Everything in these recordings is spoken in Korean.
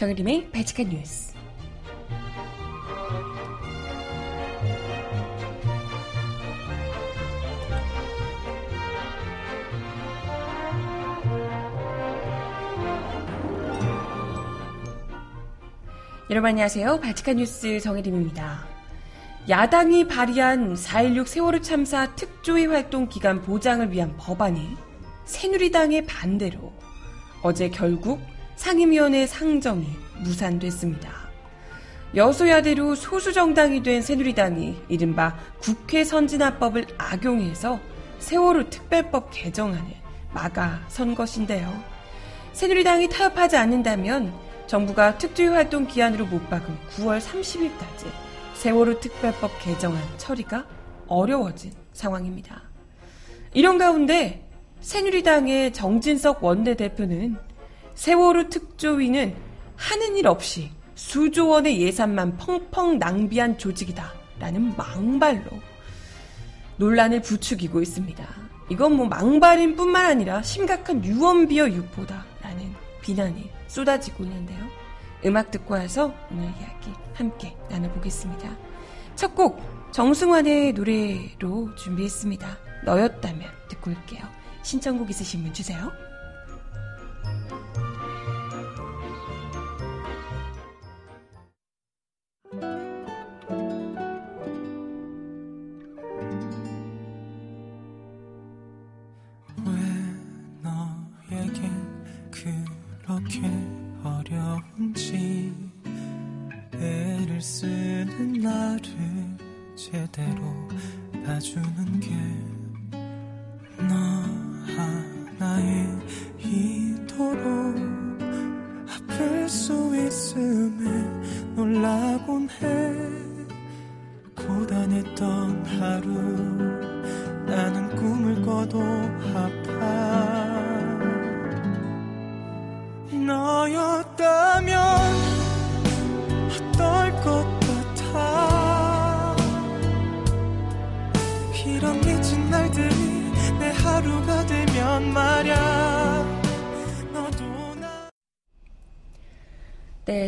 정혜림의 발칙한 뉴스. 여러분 안녕하세요. 발칙한 뉴스 정혜림입니다. 야당이 발의한 4.16 세월호 참사 특조위 활동 기간 보장을 위한 법안이 새누리당의 반대로 어제 결국 상임위원회 상정이 무산됐습니다. 여소야대로 소수정당이 된 새누리당이 이른바 국회 선진화법을 악용해서 세월호 특별법 개정안을 막아선 것인데요. 새누리당이 타협하지 않는다면 정부가 특조위 활동 기한으로 못 박은 9월 30일까지 세월호 특별법 개정안 처리가 어려워진 상황입니다. 이런 가운데 새누리당의 정진석 원내대표는 세월호 특조위는 하는 일 없이 수조 원의 예산만 펑펑 낭비한 조직이다. 라는 망발로 논란을 부추기고 있습니다. 이건 뭐 망발인 뿐만 아니라 심각한 유언비어 유포다. 라는 비난이 쏟아지고 있는데요. 음악 듣고 와서 오늘 이야기 함께 나눠보겠습니다. 첫 곡 정승환의 노래로 준비했습니다. 너였다면 듣고 올게요. 신청곡 있으신 분 주세요. 나를 제대로 봐주는 게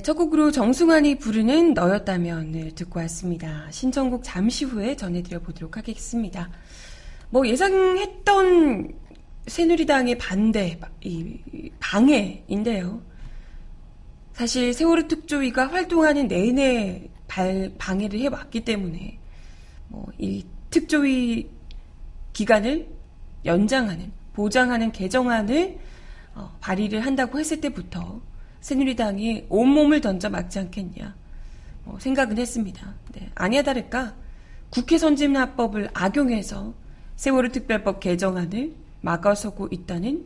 첫 곡으로 정승환이 부르는 너였다면을 듣고 왔습니다. 신청곡 잠시 후에 전해드려 보도록 하겠습니다. 뭐 예상했던 새누리당의 반대, 이 방해인데요. 사실 세월호 특조위가 활동하는 내내 발, 방해를 해왔기 때문에 뭐 이 특조위 기간을 연장하는 보장하는 개정안을 어, 발의를 한다고 했을 때부터 새누리당이 온몸을 던져 막지 않겠냐 뭐 생각은 했습니다. 네, 아니야 다를까 국회 선진화법을 악용해서 세월호 특별법 개정안을 막아서고 있다는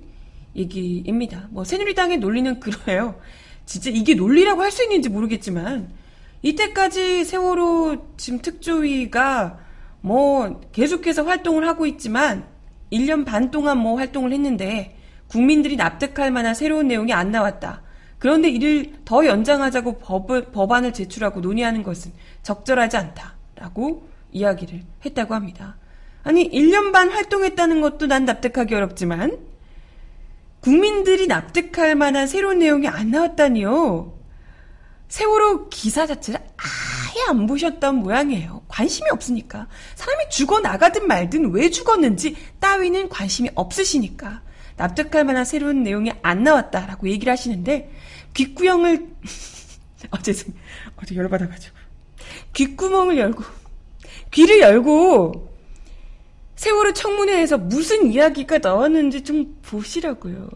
얘기입니다. 뭐 새누리당의 논리는 그래요. 진짜 이게 논리라고 할 수 있는지 모르겠지만 이때까지 세월호 지금 특조위가 뭐 계속해서 활동을 하고 있지만 1년 반 동안 뭐 활동을 했는데 국민들이 납득할 만한 새로운 내용이 안 나왔다. 그런데 이를 더 연장하자고 법, 법안을 제출하고 논의하는 것은 적절하지 않다라고 이야기를 했다고 합니다. 아니, 1년 반 활동했다는 것도 난 납득하기 어렵지만, 국민들이 납득할 만한 새로운 내용이 안 나왔다니요. 세월호 기사 자체를 아예 안 보셨던 모양이에요. 관심이 없으니까. 사람이 죽어 나가든 말든 왜 죽었는지 따위는 관심이 없으시니까. 납득할 만한 새로운 내용이 안 나왔다라고 얘기를 하시는데 귓구멍을 어제 어제 열받아가지고 귓구멍을 열고 귀를 열고 세월호 청문회에서 무슨 이야기가 나왔는지 좀 보시라고요.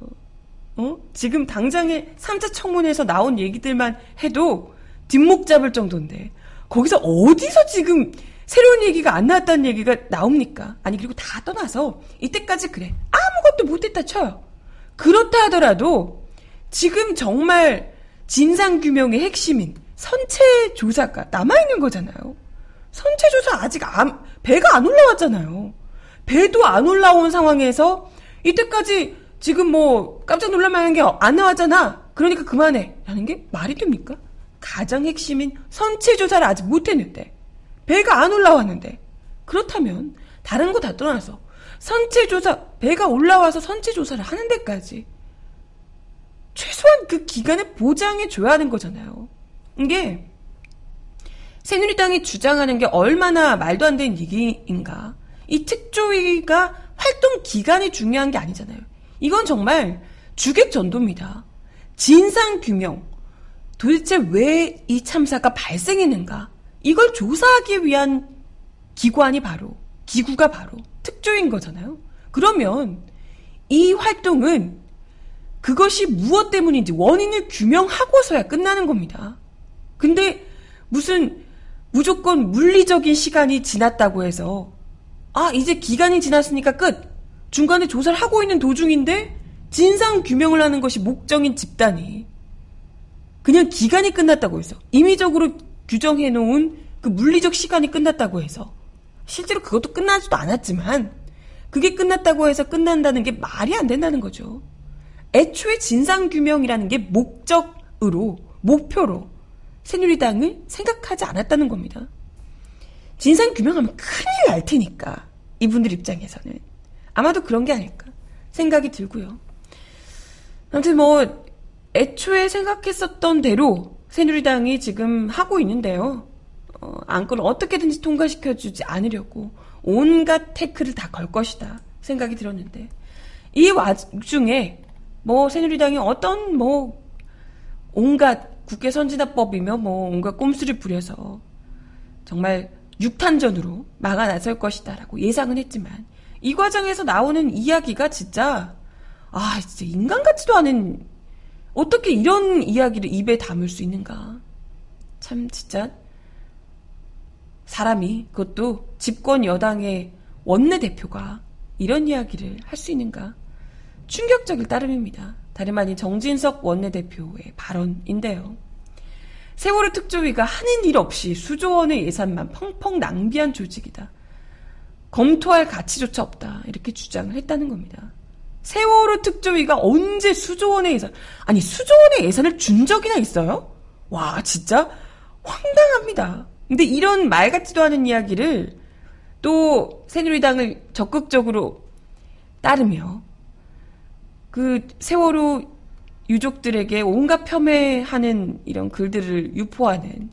어? 지금 당장에 3차 청문회에서 나온 얘기들만 해도 뒷목 잡을 정도인데 거기서 어디서 지금 새로운 얘기가 안 나왔다는 얘기가 나옵니까? 아니 그리고 다 떠나서 이때까지 그래 아무것도 못했다 쳐요. 그렇다 하더라도 지금 정말 진상규명의 핵심인 선체 조사가 남아있는 거잖아요. 선체 조사 아직 안, 배가 안 올라왔잖아요. 배도 안 올라온 상황에서 이때까지 지금 뭐 깜짝 놀랄만한 게 안 나왔잖아. 그러니까 그만해. 라는 게 말이 됩니까? 가장 핵심인 선체 조사를 아직 못했는데. 배가 안 올라왔는데 그렇다면 다른 거 다 떠나서 선체 조사 배가 올라와서 선체 조사를 하는 데까지 최소한 그 기간을 보장해 줘야 하는 거잖아요. 이게 새누리당이 주장하는 게 얼마나 말도 안 되는 얘기인가. 이 특조위가 활동 기간이 중요한 게 아니잖아요. 이건 정말 주객 전도입니다. 진상 규명. 도대체 왜 이 참사가 발생했는가? 이걸 조사하기 위한 기관이 바로 기구가 바로 특조인 거잖아요. 그러면 이 활동은 그것이 무엇 때문인지 원인을 규명하고서야 끝나는 겁니다. 근데 무슨 무조건 물리적인 시간이 지났다고 해서 아 이제 기간이 지났으니까 끝 중간에 조사를 하고 있는 도중인데 진상 규명을 하는 것이 목적인 집단이 그냥 기간이 끝났다고 해서 임의적으로 규정해 놓은 그 물리적 시간이 끝났다고 해서 실제로 그것도 끝나지도 않았지만 그게 끝났다고 해서 끝난다는 게 말이 안 된다는 거죠. 애초에 진상규명이라는 게 목적으로, 목표로 새누리당을 생각하지 않았다는 겁니다. 진상규명하면 큰일 날 테니까. 이분들 입장에서는. 아마도 그런 게 아닐까 생각이 들고요. 아무튼 뭐, 애초에 생각했었던 대로 새누리당이 지금 하고 있는데요. 어, 안건을 어떻게든지 통과시켜주지 않으려고 온갖 태클을 다걸 것이다 생각이 들었는데 이 와중에 뭐 새누리당이 어떤 뭐 온갖 국회 선진화법이며 뭐 온갖 꼼수를 부려서 정말 육탄전으로 막아 나설 것이다라고 예상은 했지만 이 과정에서 나오는 이야기가 진짜 아 진짜 인간 같지도 않은 어떻게 이런 이야기를 입에 담을 수 있는가. 참 진짜 사람이 그것도 집권 여당의 원내 대표가 이런 이야기를 할 수 있는가 충격적일 따름입니다. 다름 아닌 정진석 원내대표의 발언인데요. 세월호 특조위가 하는 일 없이 수조 원의 예산만 펑펑 낭비한 조직이다. 검토할 가치조차 없다. 이렇게 주장을 했다는 겁니다. 세월호 특조위가 언제 수조 원의 예산, 아니 수조 원의 예산을 준 적이나 있어요? 와, 진짜 황당합니다. 근데 이런 말 같지도 않은 이야기를 또 새누리당을 적극적으로 따르며 그 세월호 유족들에게 온갖 폄훼하는 이런 글들을 유포하는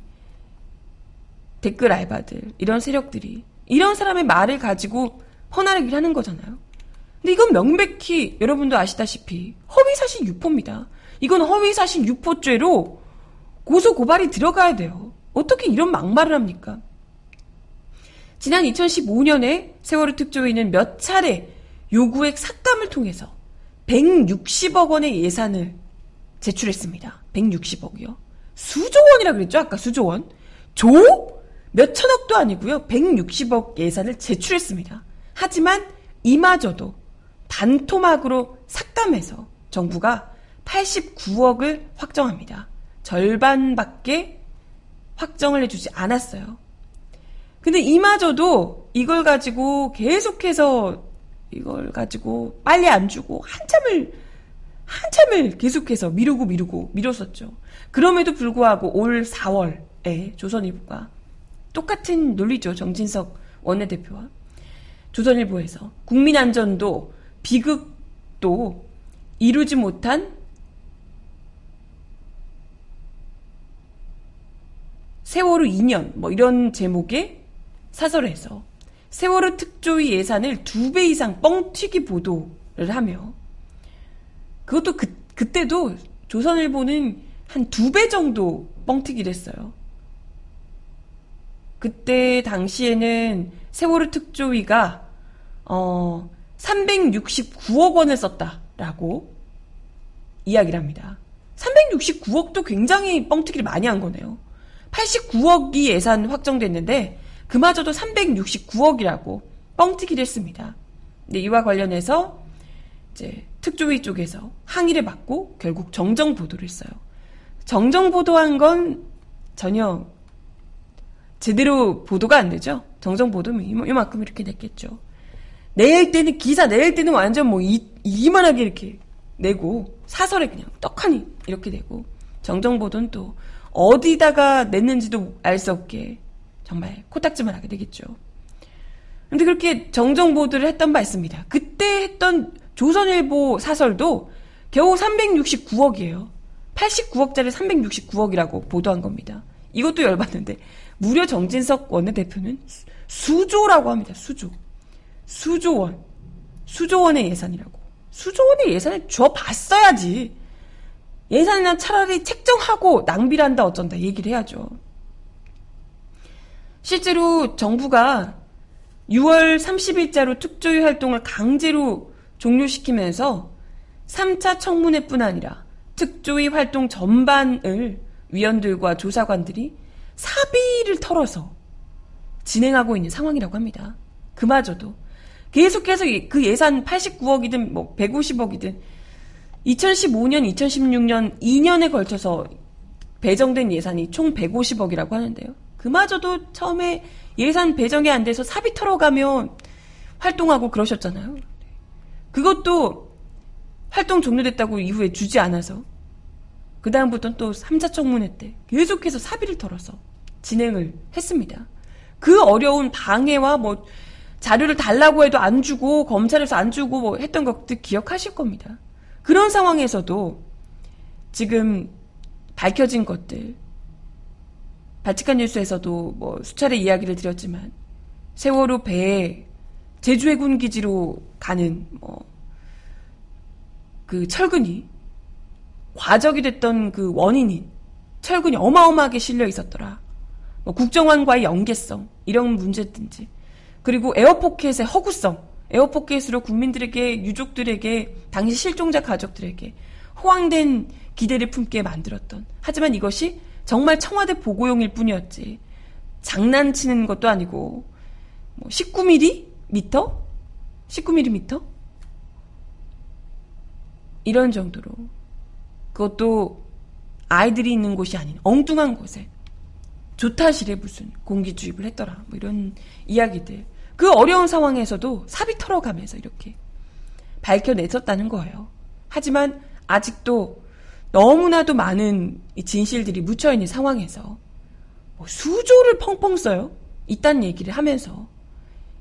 댓글 알바들, 이런 세력들이 이런 사람의 말을 가지고 퍼나르기를 하는 거잖아요. 근데 이건 명백히 여러분도 아시다시피 허위사실 유포입니다. 이건 허위사실 유포죄로 고소 고발이 들어가야 돼요. 어떻게 이런 막말을 합니까? 지난 2015년에 세월호 특조위는 몇 차례 요구액 삭감을 통해서 160억 원의 예산을 제출했습니다. 160억이요. 수조 원이라 그랬죠? 아까 수조 원. 조? 몇 천억도 아니고요. 160억 예산을 제출했습니다. 하지만 이마저도 반토막으로 삭감해서 정부가 89억을 확정합니다. 절반밖에 확정을 해주지 않았어요. 근데 이마저도 이걸 가지고 계속해서 이걸 가지고 빨리 안 주고 한참을 한참을 계속해서 미루고 미루고 미뤘었죠. 그럼에도 불구하고 올 4월에 조선일보가 똑같은 논리죠. 정진석 원내대표와 조선일보에서 국민안전도 비극도 이루지 못한 세월호 2년 뭐 이런 제목의 사설에서 세월호 특조위 예산을 두 배 이상 뻥튀기 보도를 하며 그것도 그, 그때도 조선일보는 한 두 배 정도 뻥튀기를 했어요. 그때 당시에는 세월호 특조위가 어 369억 원을 썼다라고 이야기를 합니다. 369억도 굉장히 뻥튀기를 많이 한 거네요. 89억이 예산 확정됐는데 그마저도 369억이라고 뻥튀기를 했습니다. 네, 이와 관련해서 이제 특조위 쪽에서 항의를 받고 결국 정정 보도를 했어요. 정정 보도한 건 전혀 제대로 보도가 안 되죠. 정정 보도면 이만큼 이렇게 됐겠죠. 낼 때는 기사 낼 때는 완전 뭐 이, 이만하게 이렇게 내고 사설에 그냥 떡하니 이렇게 되고 정정 보도는 또 어디다가 냈는지도 알 수 없게 정말 코딱지만 하게 되겠죠. 근데 그렇게 정정 보도를 했던 바 있습니다. 그때 했던 조선일보 사설도 겨우 369억이에요. 89억짜리 369억이라고 보도한 겁니다. 이것도 열받는데 무려 정진석 원내대표는 수조라고 합니다. 수조. 수조원. 수조원의 예산이라고. 수조원의 예산을 줘 봤어야지. 예산이나 차라리 책정하고 낭비를 한다 어쩐다 얘기를 해야죠. 실제로 정부가 6월 30일자로 특조위 활동을 강제로 종료시키면서 3차 청문회뿐 아니라 특조위 활동 전반을 위원들과 조사관들이 사비를 털어서 진행하고 있는 상황이라고 합니다. 그마저도 계속해서 그 예산 89억이든 뭐 150억이든 2015년, 2016년 2년에 걸쳐서 배정된 예산이 총 150억이라고 하는데요. 그마저도 처음에 예산 배정이 안 돼서 사비 털어가면 활동하고 그러셨잖아요. 그것도 활동 종료됐다고 이후에 주지 않아서 그 다음부터는 또 3차 청문회 때 계속해서 사비를 털어서 진행을 했습니다. 그 어려운 방해와 뭐 자료를 달라고 해도 안 주고 검찰에서 안 주고 뭐 했던 것들 기억하실 겁니다. 그런 상황에서도 지금 밝혀진 것들 바치칸 뉴스에서도 뭐 수차례 이야기를 드렸지만 세월호 배에 제주 해군 기지로 가는 뭐 그 철근이 과적이 됐던 그 원인인 철근이 어마어마하게 실려 있었더라. 뭐 국정원과의 연계성 이런 문제든지 그리고 에어포켓의 허구성 에어포켓으로 국민들에게 유족들에게 당시 실종자 가족들에게 호황된 기대를 품게 만들었던 하지만 이것이 정말 청와대 보고용일 뿐이었지. 장난치는 것도 아니고 뭐 19mm 미터? 19mm 이런 정도로. 그것도 아이들이 있는 곳이 아닌 엉뚱한 곳에 조타실에 무슨 공기 주입을 했더라. 뭐 이런 이야기들. 그 어려운 상황에서도 사비 털어가면서 이렇게 밝혀냈었다는 거예요. 하지만 아직도 너무나도 많은 진실들이 묻혀있는 상황에서 뭐 수조를 펑펑 써요. 이딴 얘기를 하면서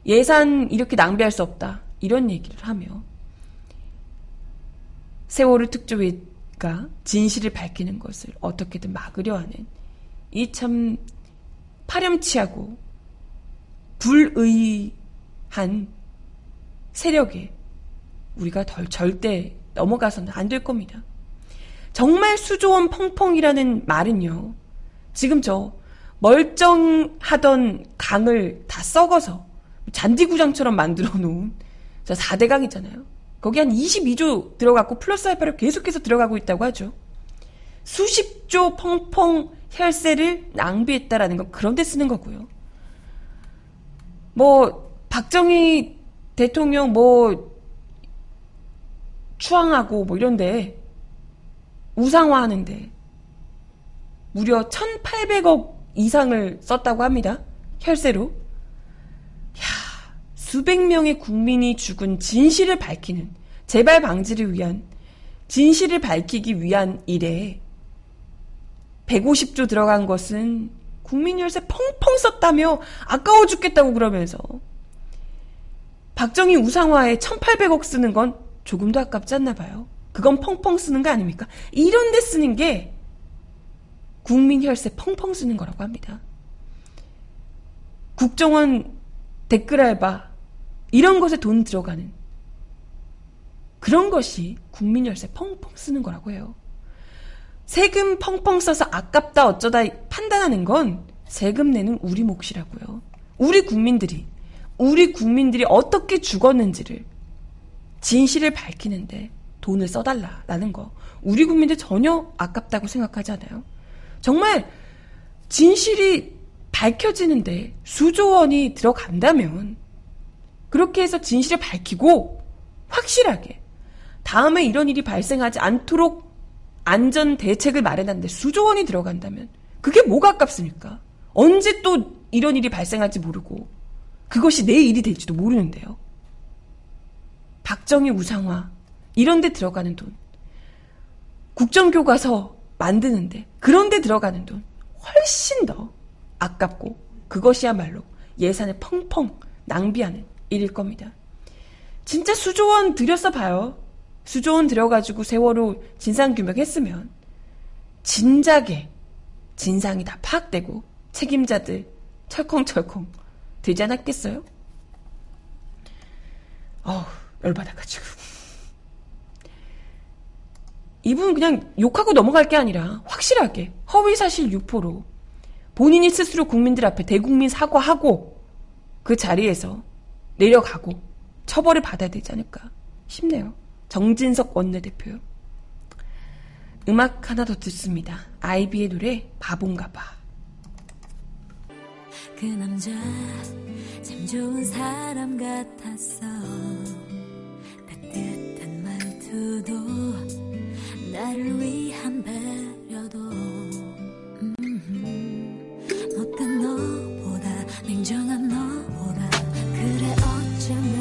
예산 이렇게 낭비할 수 없다. 이런 얘기를 하며 세월호 특조위가 진실을 밝히는 것을 어떻게든 막으려 하는 이 참 파렴치하고 불의한 세력에 우리가 덜 절대 넘어가서는 안 될 겁니다. 정말 수조원 펑펑이라는 말은요. 지금 저 멀쩡하던 강을 다 썩어서 잔디구장처럼 만들어 놓은 저 4대 강이잖아요. 거기 한 22조 들어갔고 플러스 알파를 계속해서 들어가고 있다고 하죠. 수십조 펑펑 혈세를 낭비했다라는 건 그런 데 쓰는 거고요. 뭐 박정희 대통령 뭐 추앙하고 뭐 이런데 우상화하는데 무려 1,800억 이상을 썼다고 합니다. 혈세로. 야, 수백 명의 국민이 죽은 진실을 밝히는 재발 방지를 위한 진실을 밝히기 위한 일에 150조 들어간 것은 국민 열세 펑펑 썼다며 아까워 죽겠다고 그러면서 박정희 우상화에 1800억 쓰는 건 조금도 아깝지 않나 봐요. 그건 펑펑 쓰는 거 아닙니까? 이런 데 쓰는 게 국민 혈세 펑펑 쓰는 거라고 합니다. 국정원 댓글 알바 이런 것에 돈 들어가는 그런 것이 국민 혈세 펑펑 쓰는 거라고 해요. 세금 펑펑 써서 아깝다 어쩌다 판단하는 건 세금 내는 우리 몫이라고요. 우리 국민들이 우리 국민들이 어떻게 죽었는지를 진실을 밝히는데 돈을 써달라라는 거. 우리 국민들 전혀 아깝다고 생각하지 않아요. 정말 진실이 밝혀지는데 수조 원이 들어간다면 그렇게 해서 진실을 밝히고 확실하게 다음에 이런 일이 발생하지 않도록 안전 대책을 마련하는데 수조 원이 들어간다면 그게 뭐가 아깝습니까? 언제 또 이런 일이 발생할지 모르고 그것이 내 일이 될지도 모르는데요. 박정희 우상화 이런 데 들어가는 돈. 국정교과서 만드는데 그런 데 들어가는 돈 훨씬 더 아깝고 그것이야말로 예산을 펑펑 낭비하는 일일 겁니다. 진짜 수조원 들여서 봐요. 수조원 들여가지고 세월호 진상규명했으면 진작에 진상이 다 파악되고 책임자들 철컹철컹 되지 않았겠어요? 어우, 열받아가지고. 이분 그냥 욕하고 넘어갈 게 아니라 확실하게 허위사실 유포로 본인이 스스로 국민들 앞에 대국민 사과하고 그 자리에서 내려가고 처벌을 받아야 되지 않을까 싶네요. 정진석 원내대표요. 음악 하나 더 듣습니다. 아이비의 노래 바본가 봐. 그 남자 참 좋은 사람 같았어 따뜻한 말투도 나를 위한 배려도 음, 어떤 너보다 냉정한 너보다 그래 어쩌면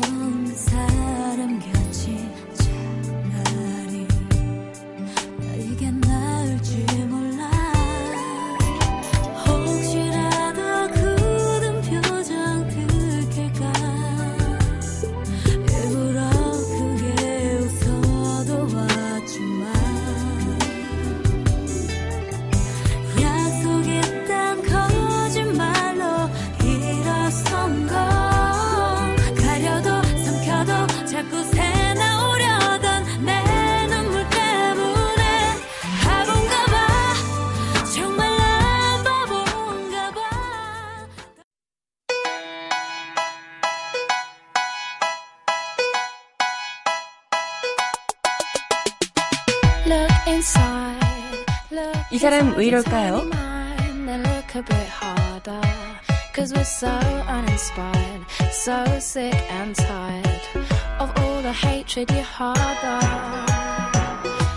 이 이럴까요? Cause we're so uninspired, so sick and tired of all the hatred you harbor.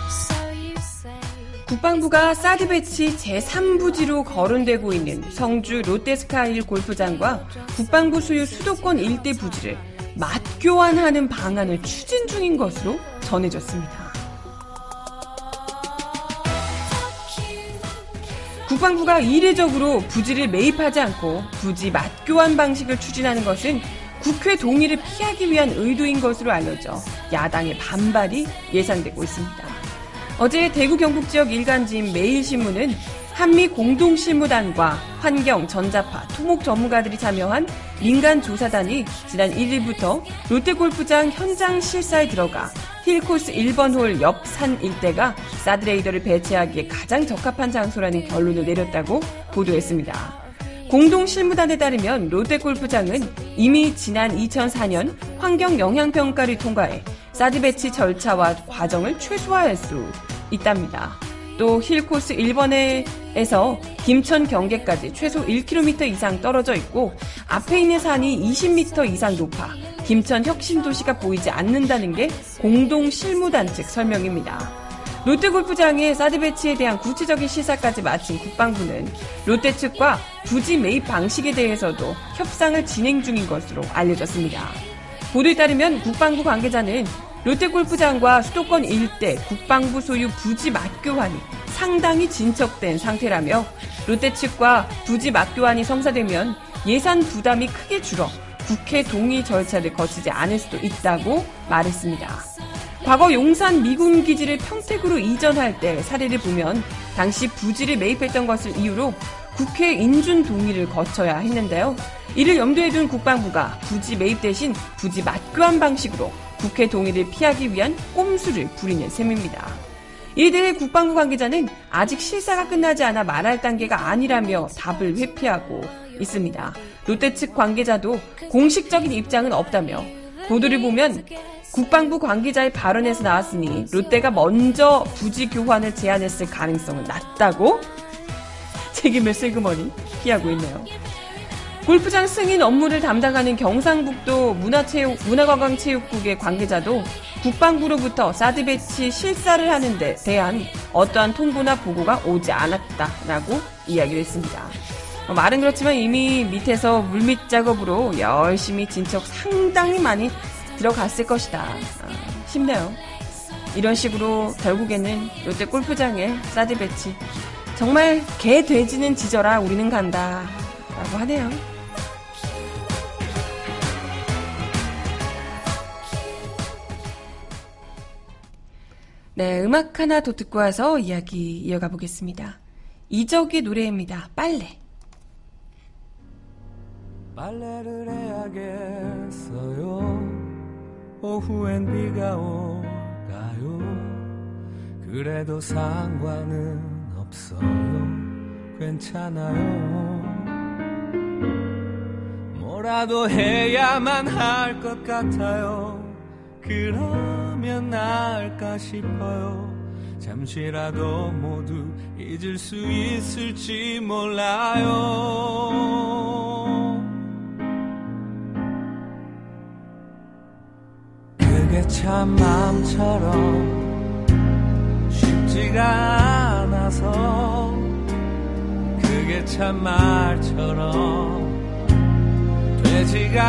So you say. 국방부가 사드 배치 제3부지로 거론되고 있는 성주 롯데스카일 골프장과 국방부 소유 수도권 일대 부지를 맞교환하는 방안을 추진 중인 것으로 전해졌습니다. 국방부가 이례적으로 부지를 매입하지 않고 부지 맞교환 방식을 추진하는 것은 국회 동의를 피하기 위한 의도인 것으로 알려져 야당의 반발이 예상되고 있습니다. 어제 대구 경북 지역 일간지인 매일신문은 한미 공동실무단과 환경, 전자파, 토목 전문가들이 참여한 민간 조사단이 지난 1일부터 롯데골프장 현장 실사에 들어가 힐코스 1번 홀 옆 산 일대가 사드레이더를 배치하기에 가장 적합한 장소라는 결론을 내렸다고 보도했습니다. 공동 실무단에 따르면 롯데골프장은 이미 지난 2004년 환경 영향평가를 통과해 사드 배치 절차와 과정을 최소화할 수 있답니다. 또 힐코스 1번에서 김천 경계까지 최소 1km 이상 떨어져 있고 앞에 있는 산이 20m 이상 높아 김천 혁신도시가 보이지 않는다는 게 공동 실무단 측 설명입니다. 롯데골프장의 사드 배치에 대한 구체적인 시사까지 마친 국방부는 롯데 측과 부지 매입 방식에 대해서도 협상을 진행 중인 것으로 알려졌습니다. 보도에 따르면 국방부 관계자는 롯데골프장과 수도권 일대 국방부 소유 부지 맞교환이 상당히 진척된 상태라며 롯데 측과 부지 맞교환이 성사되면 예산 부담이 크게 줄어 국회 동의 절차를 거치지 않을 수도 있다고 말했습니다. 과거 용산 미군 기지를 평택으로 이전할 때 사례를 보면 당시 부지를 매입했던 것을 이유로 국회 인준 동의를 거쳐야 했는데요. 이를 염두에 둔 국방부가 부지 매입 대신 부지 맞교환 방식으로 국회 동의를 피하기 위한 꼼수를 부리는 셈입니다. 대해 국방부 관계자는 아직 실사가 끝나지 않아 말할 단계가 아니라며 답을 회피하고 있습니다. 롯데 측 관계자도 공식적인 입장은 없다며 보도를 보면 국방부 관계자의 발언에서 나왔으니 롯데가 먼저 부지 교환을 제안했을 가능성은 낮다고 책임을 슬그머니 피하고 있네요. 골프장 승인 업무를 담당하는 경상북도 문화체육, 문화관광체육국의 관계자도 국방부로부터 사드 배치 실사를 하는 데 대한 어떠한 통보나 보고가 오지 않았다라고 이야기를 했습니다. 어, 말은 그렇지만 이미 밑에서 물밑 작업으로 열심히 진척 상당히 많이 들어갔을 것이다 아, 싶네요. 이런 식으로 결국에는 롯데 골프장의 사드 배치 정말 개 돼지는 지져라 우리는 간다 라고 하네요. 네, 음악 하나 더 듣고 와서 이야기 이어가 보겠습니다. 이적의 노래입니다. 빨래. 빨래를 해야겠어요. 오후엔 비가 올까요? 그래도 상관은 없어요. 괜찮아요. 뭐라도 해야만 할 것 같아요. 그러면 나을까 싶어요. 잠시라도 모두 잊을 수 있을지 몰라요. 그게 참 마음처럼 쉽지가 않아서 그게 참 말처럼 되지가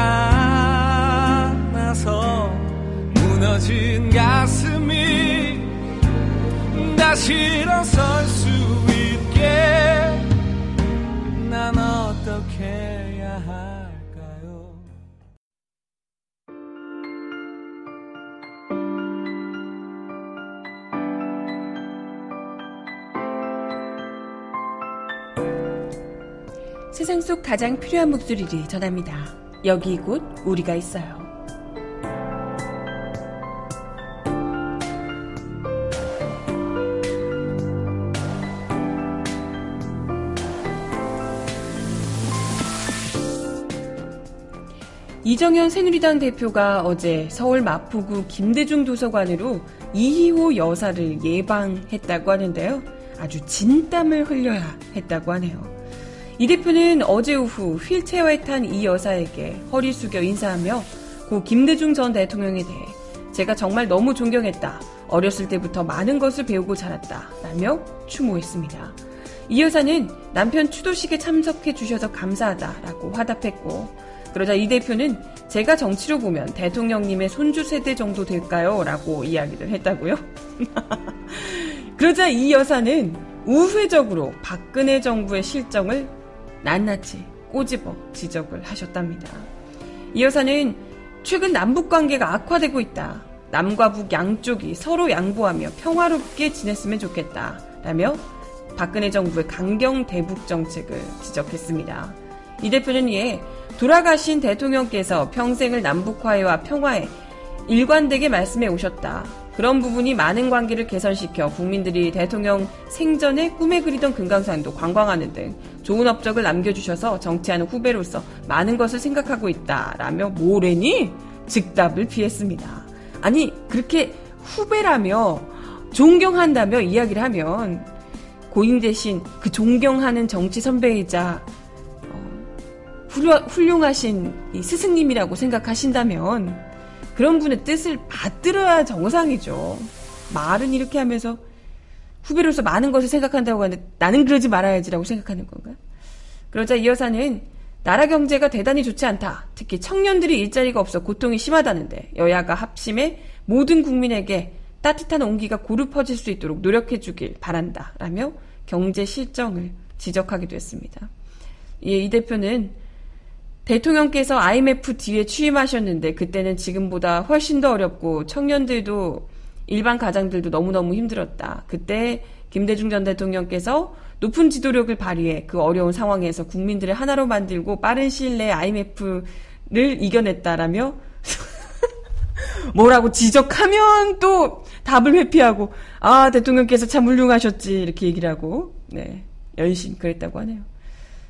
않아서 무너진 가슴이 다시 일어설 수 있게 난 어떻게 속 가장 필요한 목소리를 전합니다. 여기 곧 우리가 있어요. 이정현 새누리당 대표가 어제 서울 마포구 김대중 도서관으로 이희호 여사를 예방했다고 하는데요. 아주 진땀을 흘려야 했다고 하네요. 이 대표는 어제 오후 휠체어에 탄 이 여사에게 허리 숙여 인사하며 고 김대중 전 대통령에 대해 제가 정말 너무 존경했다. 어렸을 때부터 많은 것을 배우고 자랐다. 라며 추모했습니다. 이 여사는 남편 추도식에 참석해 주셔서 감사하다 라고 화답했고 그러자 이 대표는 제가 정치로 보면 대통령님의 손주 세대 정도 될까요? 라고 이야기를 했다고요. 그러자 이 여사는 우회적으로 박근혜 정부의 실정을 낱낱이 꼬집어 지적을 하셨답니다. 이 여사는 최근 남북 관계가 악화되고 있다. 남과 북 양쪽이 서로 양보하며 평화롭게 지냈으면 좋겠다. 라며 박근혜 정부의 강경 대북 정책을 지적했습니다. 이 대표는 이에 돌아가신 대통령께서 평생을 남북화해와 평화에 일관되게 말씀해 오셨다. 그런 부분이 많은 관계를 개선시켜 국민들이 대통령 생전에 꿈에 그리던 금강산도 관광하는 등 좋은 업적을 남겨주셔서 정치하는 후배로서 많은 것을 생각하고 있다. 라며 뭐래니? 즉답을 피했습니다. 아니, 그렇게 후배라며 존경한다며 이야기를 하면 고인 대신 그 존경하는 정치 선배이자 훌륭하신 스승님이라고 생각하신다면 그런 분의 뜻을 받들어야 정상이죠. 말은 이렇게 하면서 후배로서 많은 것을 생각한다고 하는데 나는 그러지 말아야지라고 생각하는 건가? 그러자 이 여사는 나라 경제가 대단히 좋지 않다. 특히 청년들이 일자리가 없어 고통이 심하다는데 여야가 합심해 모든 국민에게 따뜻한 온기가 고루 퍼질 수 있도록 노력해 주길 바란다. 라며 경제 실정을 지적하기도 했습니다. 예, 이 대표는 대통령께서 IMF 뒤에 취임하셨는데 그때는 지금보다 훨씬 더 어렵고 청년들도 일반 가장들도 너무너무 힘들었다. 그때 김대중 전 대통령께서 높은 지도력을 발휘해 그 어려운 상황에서 국민들을 하나로 만들고 빠른 시일 내에 IMF를 이겨냈다라며 뭐라고 지적하면 또 답을 회피하고 아 대통령께서 참 훌륭하셨지 이렇게 얘기를 하고 네 열심히 그랬다고 하네요.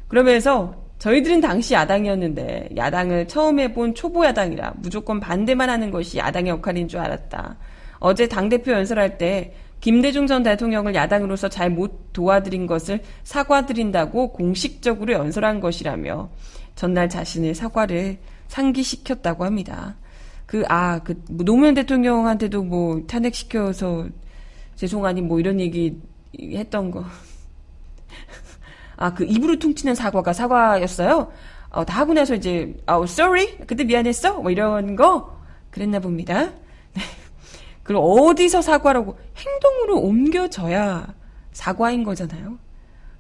그러면서 저희들은 당시 야당이었는데 야당을 처음 해본 초보 야당이라 무조건 반대만 하는 것이 야당의 역할인 줄 알았다. 어제 당대표 연설할 때 김대중 전 대통령을 야당으로서 잘 못 도와드린 것을 사과드린다고 공식적으로 연설한 것이라며 전날 자신의 사과를 상기시켰다고 합니다. 그, 아, 그, 노무현 대통령한테도 뭐 탄핵시켜서 죄송하니 뭐 이런 얘기 했던 거. 아, 그 입으로 퉁치는 사과가 사과였어요. 어, 다 하고 나서 이제, 어, sorry? 그때 미안했어? 뭐 이런 거? 그랬나 봅니다. 네. 그럼 어디서 사과라고 행동으로 옮겨져야 사과인 거잖아요.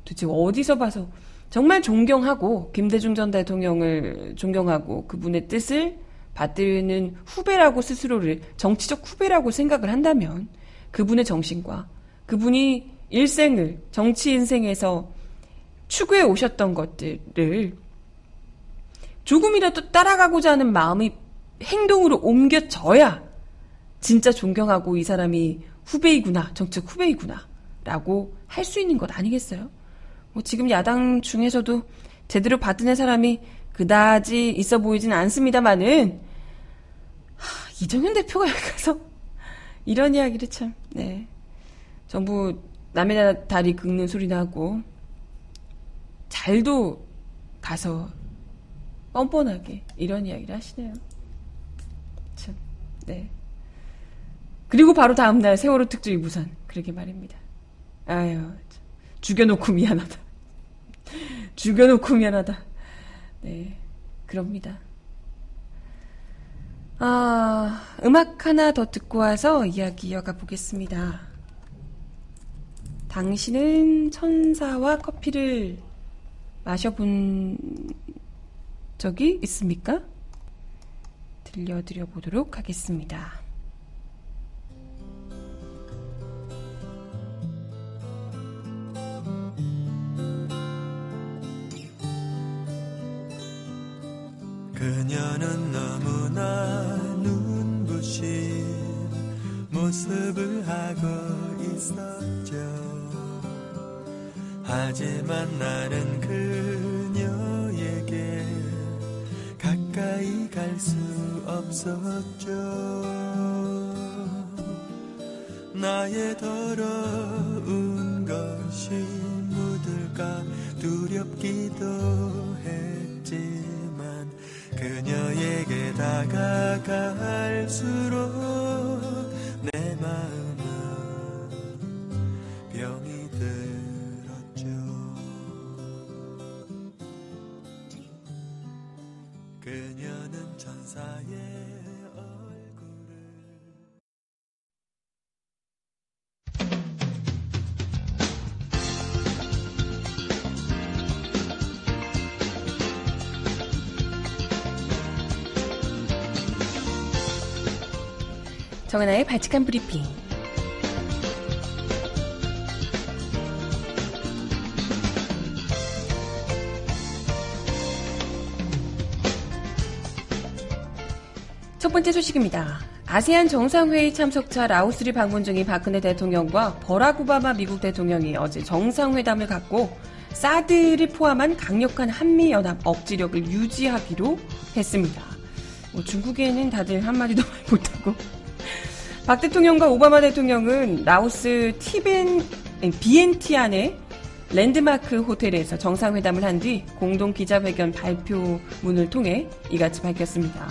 도대체 어디서 봐서 정말 존경하고 김대중 전 대통령을 존경하고 그분의 뜻을 받드는 후배라고 스스로를 정치적 후배라고 생각을 한다면 그분의 정신과 그분이 일생을 정치 인생에서 추구해 오셨던 것들을 조금이라도 따라가고자 하는 마음이 행동으로 옮겨져야 진짜 존경하고 이 사람이 후배이구나, 정책 후배이구나, 라고 할 수 있는 것 아니겠어요? 뭐 지금 야당 중에서도 제대로 받은 사람이 그다지 있어 보이진 않습니다만은, 이정현 대표가 여기 가서 이런 이야기를 참, 네. 정부 남의 다리 긁는 소리 나고, 잘도 가서 뻔뻔하게 이런 이야기를 하시네요. 참, 네. 그리고 바로 다음날 세월호 특조위 부산. 그러게 말입니다. 아유, 죽여놓고 미안하다. 죽여놓고 미안하다. 네, 그럽니다. 아, 음악 하나 더 듣고 와서 이야기 이어가 보겠습니다. 당신은 천사와 커피를 마셔본 적이 있습니까? 들려드려 보도록 하겠습니다. 그녀는 너무나 눈부신 모습을 하고 있었죠. 하지만 나는 그녀에게 가까이 갈 수 없었죠. 나의 더러운 것이 묻을까 두렵기도 했지만 그녀에게 다가갈수록 천사의 얼굴을 정은아의 발칙한 브리핑. 첫 번째 소식입니다. 아세안 정상회의 참석차 라오스를 방문 중인 박근혜 대통령과 버락 오바마 미국 대통령이 어제 정상회담을 갖고 사드를 포함한 강력한 한미연합 억지력을 유지하기로 했습니다. 뭐 중국에는 다들 한마디도 말 못하고 박 대통령과 오바마 대통령은 라오스 티벤 비엔티안의 랜드마크 호텔에서 정상회담을 한 뒤 공동 기자회견 발표문을 통해 이같이 밝혔습니다.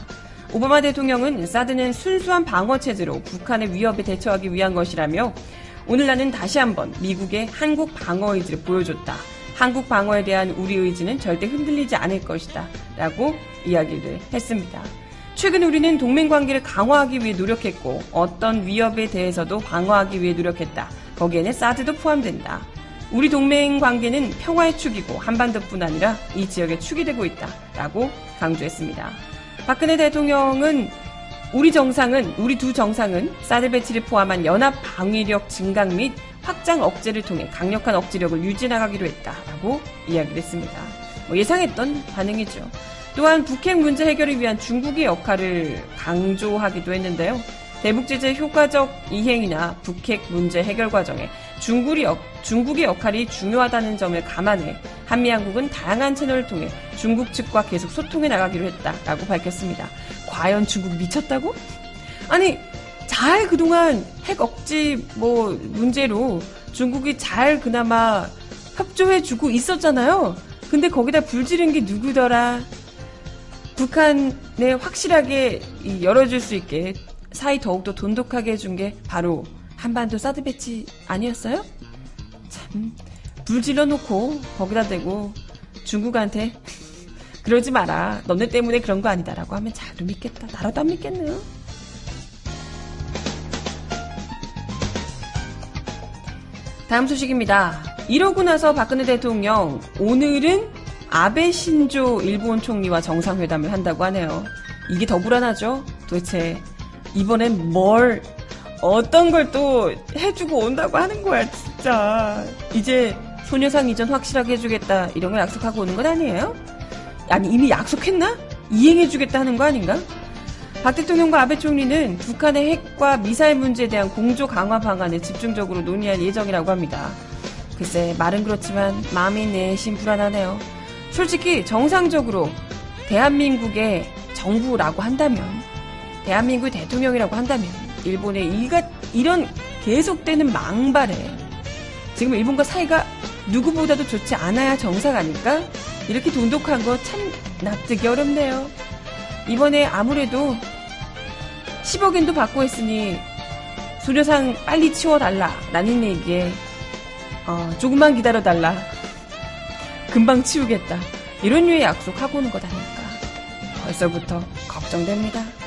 오바마 대통령은 사드는 순수한 방어 체제로 북한의 위협에 대처하기 위한 것이라며 오늘 나는 다시 한번 미국의 한국 방어 의지를 보여줬다. 한국 방어에 대한 우리 의지는 절대 흔들리지 않을 것이다. 라고 이야기를 했습니다. 최근 우리는 동맹 관계를 강화하기 위해 노력했고 어떤 위협에 대해서도 방어하기 위해 노력했다. 거기에는 사드도 포함된다. 우리 동맹 관계는 평화의 축이고 한반도뿐 아니라 이 지역의 축이 되고 있다. 라고 강조했습니다. 박근혜 대통령은 우리 정상은 우리 두 정상은 사드 배치를 포함한 연합 방위력 증강 및 확장 억제를 통해 강력한 억지력을 유지 나가기로 했다라고 이야기를 했습니다. 뭐 예상했던 반응이죠. 또한 북핵 문제 해결을 위한 중국의 역할을 강조하기도 했는데요. 대북 제재 효과적 이행이나 북핵 문제 해결 과정에 중국이 역, 중국의 역할이 중요하다는 점을 감안해 한미 양국은 다양한 채널을 통해 중국 측과 계속 소통해 나가기로 했다라고 밝혔습니다. 과연 중국 미쳤다고? 아니 잘 그동안 핵 억지 뭐 문제로 중국이 잘 그나마 협조해주고 있었잖아요. 근데 거기다 불 지른 게 누구더라? 북한에 확실하게 열어줄 수 있게 사이 더욱더 돈독하게 해준 게 바로 한반도 사드 배치 아니었어요? 참, 불 질러놓고 거기다 대고 중국한테 그러지 마라. 너네 때문에 그런 거 아니다라고 하면 잘도 믿겠다. 나라도 안 믿겠네요. 다음 소식입니다. 이러고 나서 박근혜 대통령 오늘은 아베 신조 일본 총리와 정상회담을 한다고 하네요. 이게 더 불안하죠? 도대체 이번엔 뭘 어떤 걸 또 해주고 온다고 하는 거야, 진짜. 이제 소녀상 이전 확실하게 해주겠다, 이런 거 약속하고 오는 건 아니에요? 아니, 이미 약속했나? 이행해주겠다 하는 거 아닌가? 박 대통령과 아베 총리는 북한의 핵과 미사일 문제에 대한 공조 강화 방안을 집중적으로 논의할 예정이라고 합니다. 글쎄, 말은 그렇지만 마음이 내심 불안하네요. 솔직히 정상적으로 대한민국의 정부라고 한다면, 대한민국 대통령이라고 한다면, 일본의 이가, 이런 계속되는 망발에 지금 일본과 사이가 누구보다도 좋지 않아야 정상 아닐까? 이렇게 돈독한 거 참 납득이 어렵네요. 이번에 아무래도 10억엔도 받고 했으니 소녀상 빨리 치워달라 라는 얘기에 어, 조금만 기다려달라 금방 치우겠다 이런 류의 약속하고 오는 것 아닐까 벌써부터 걱정됩니다.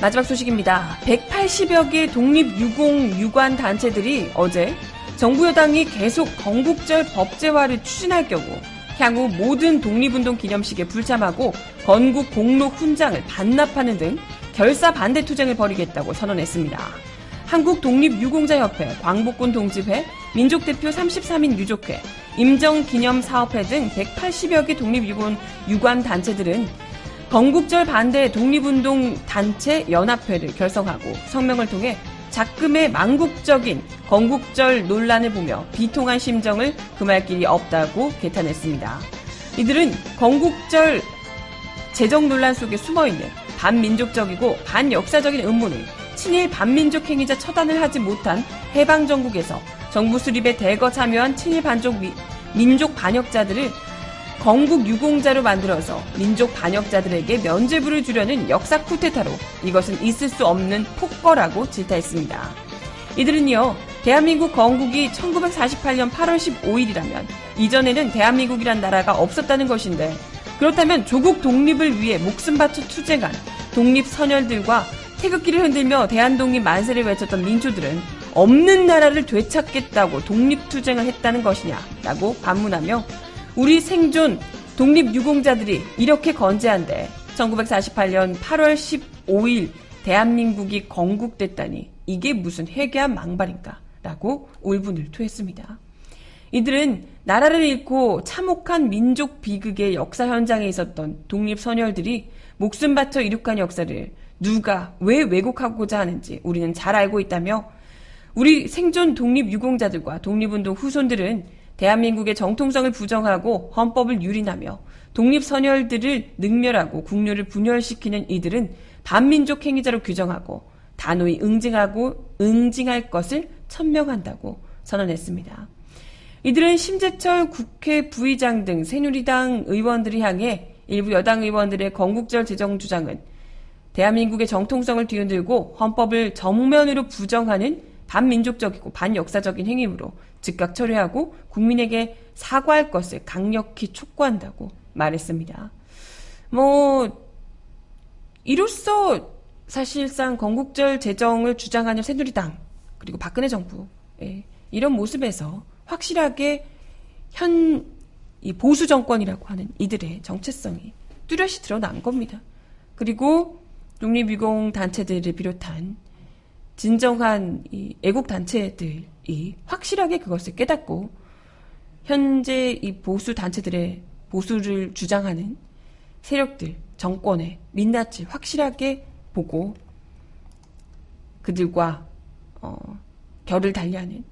마지막 소식입니다. 180여 개 독립유공 유관 단체들이 어제 정부 여당이 계속 건국절 법제화를 추진할 경우 향후 모든 독립운동 기념식에 불참하고 건국 공로 훈장을 반납하는 등 결사 반대 투쟁을 벌이겠다고 선언했습니다. 한국 독립유공자협회, 광복군 동지회, 민족대표 33인 유족회, 임정기념사업회 등 180여 개 독립유공 유관 단체들은 건국절 반대 독립운동 단체 연합회를 결성하고 성명을 통해 작금의 망국적인 건국절 논란을 보며 비통한 심정을 금할 길이 없다고 개탄했습니다. 이들은 건국절 재정 논란 속에 숨어있는 반민족적이고 반역사적인 음모를 친일 반민족 행위자 처단을 하지 못한 해방정국에서 정부 수립에 대거 참여한 친일 반족 미, 민족 반역자들을 건국 유공자로 만들어서 민족 반역자들에게 면죄부를 주려는 역사 쿠데타로 이것은 있을 수 없는 폭거라고 질타했습니다. 이들은요, 대한민국 건국이 1948년 8월 15일이라면 이전에는 대한민국이란 나라가 없었다는 것인데 그렇다면 조국 독립을 위해 목숨 바쳐 투쟁한 독립 선열들과 태극기를 흔들며 대한독립 만세를 외쳤던 민초들은 없는 나라를 되찾겠다고 독립투쟁을 했다는 것이냐라고 반문하며 우리 생존 독립유공자들이 이렇게 건재한데 1948년 8월 15일 대한민국이 건국됐다니 이게 무슨 회개한 망발인가 라고 울분을 토했습니다. 이들은 나라를 잃고 참혹한 민족 비극의 역사 현장에 있었던 독립선열들이 목숨 바쳐 이룩한 역사를 누가 왜 왜곡하고자 하는지 우리는 잘 알고 있다며 우리 생존 독립 유공자들과 독립운동 후손들은 대한민국의 정통성을 부정하고 헌법을 유린하며 독립선열들을 능멸하고 국류를 분열시키는 이들은 반민족 행위자로 규정하고 단호히 응징하고 응징할 것을 천명한다고 선언했습니다. 이들은 심재철 국회 부의장 등 새누리당 의원들이 향해 일부 여당 의원들의 건국절 재정 주장은 대한민국의 정통성을 뒤흔들고 헌법을 정면으로 부정하는 반민족적이고 반역사적인 행위로 즉각 처리하고 국민에게 사과할 것을 강력히 촉구한다고 말했습니다. 뭐 이로써 사실상 건국절 재정을 주장하는 새누리당 그리고 박근혜 정부 예, 이런 모습에서 확실하게 현 보수 정권이라고 하는 이들의 정체성이 뚜렷이 드러난 겁니다. 그리고 독립유공 단체들을 비롯한 진정한 이 애국 단체들이 확실하게 그것을 깨닫고 현재 이 보수 단체들의 보수를 주장하는 세력들 정권의 민낯을 확실하게 보고 그들과 어, 결을 달리하는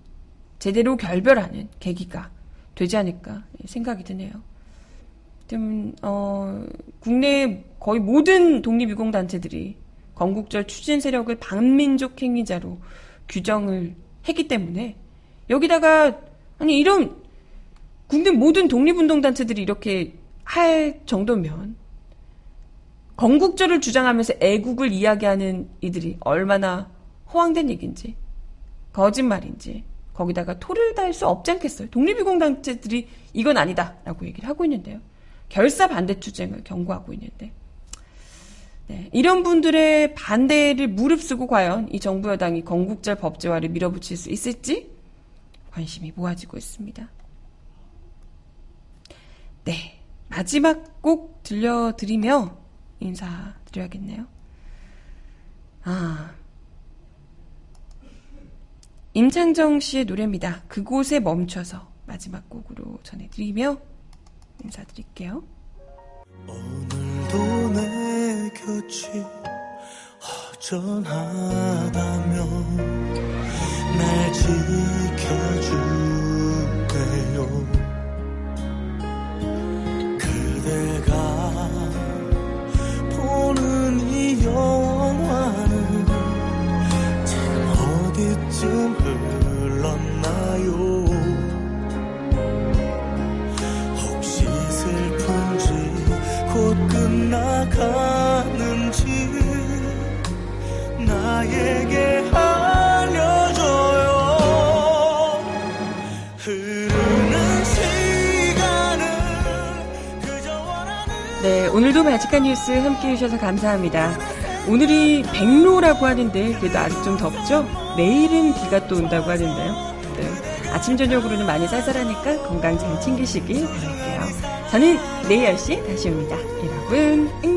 제대로 결별하는 계기가 되지 않을까 생각이 드네요. 좀 어, 국내 거의 모든 독립유공 단체들이 건국절 추진 세력을 반민족 행위자로 규정을 했기 때문에 여기다가 아니 이런 국내 모든 독립운동 단체들이 이렇게 할 정도면 건국절을 주장하면서 애국을 이야기하는 이들이 얼마나 허황된 얘기인지 거짓말인지 거기다가 토를 달 수 없지 않겠어요. 독립유공 단체들이 이건 아니다라고 얘기를 하고 있는데요. 결사 반대 투쟁을 경고하고 있는데 네, 이런 분들의 반대를 무릅쓰고 과연 이 정부 여당이 건국절 법제화를 밀어붙일 수 있을지 관심이 모아지고 있습니다. 네. 마지막 곡 들려드리며 인사드려야겠네요. 아. 임창정 씨의 노래입니다. 그곳에 멈춰서 마지막 곡으로 전해드리며 인사드릴게요. 곁이 허전하다면 날 지켜줄게요. 그대가 보는 이 영화는 지금 어디쯤 흘렀나요? 혹시 슬픈지 곧 끝나가 네, 오늘도 바지칸 뉴스 함께 해 주셔서 감사합니다. 오늘이 백로라고 하는데 그래도 아직 좀 덥죠? 내일은 비가 또 온다고 하는데요. 네, 아침 저녁으로는 많이 쌀쌀하니까 건강 잘 챙기시길 바랄게요. 저는 내일 10시 다시 옵니다. 여러분.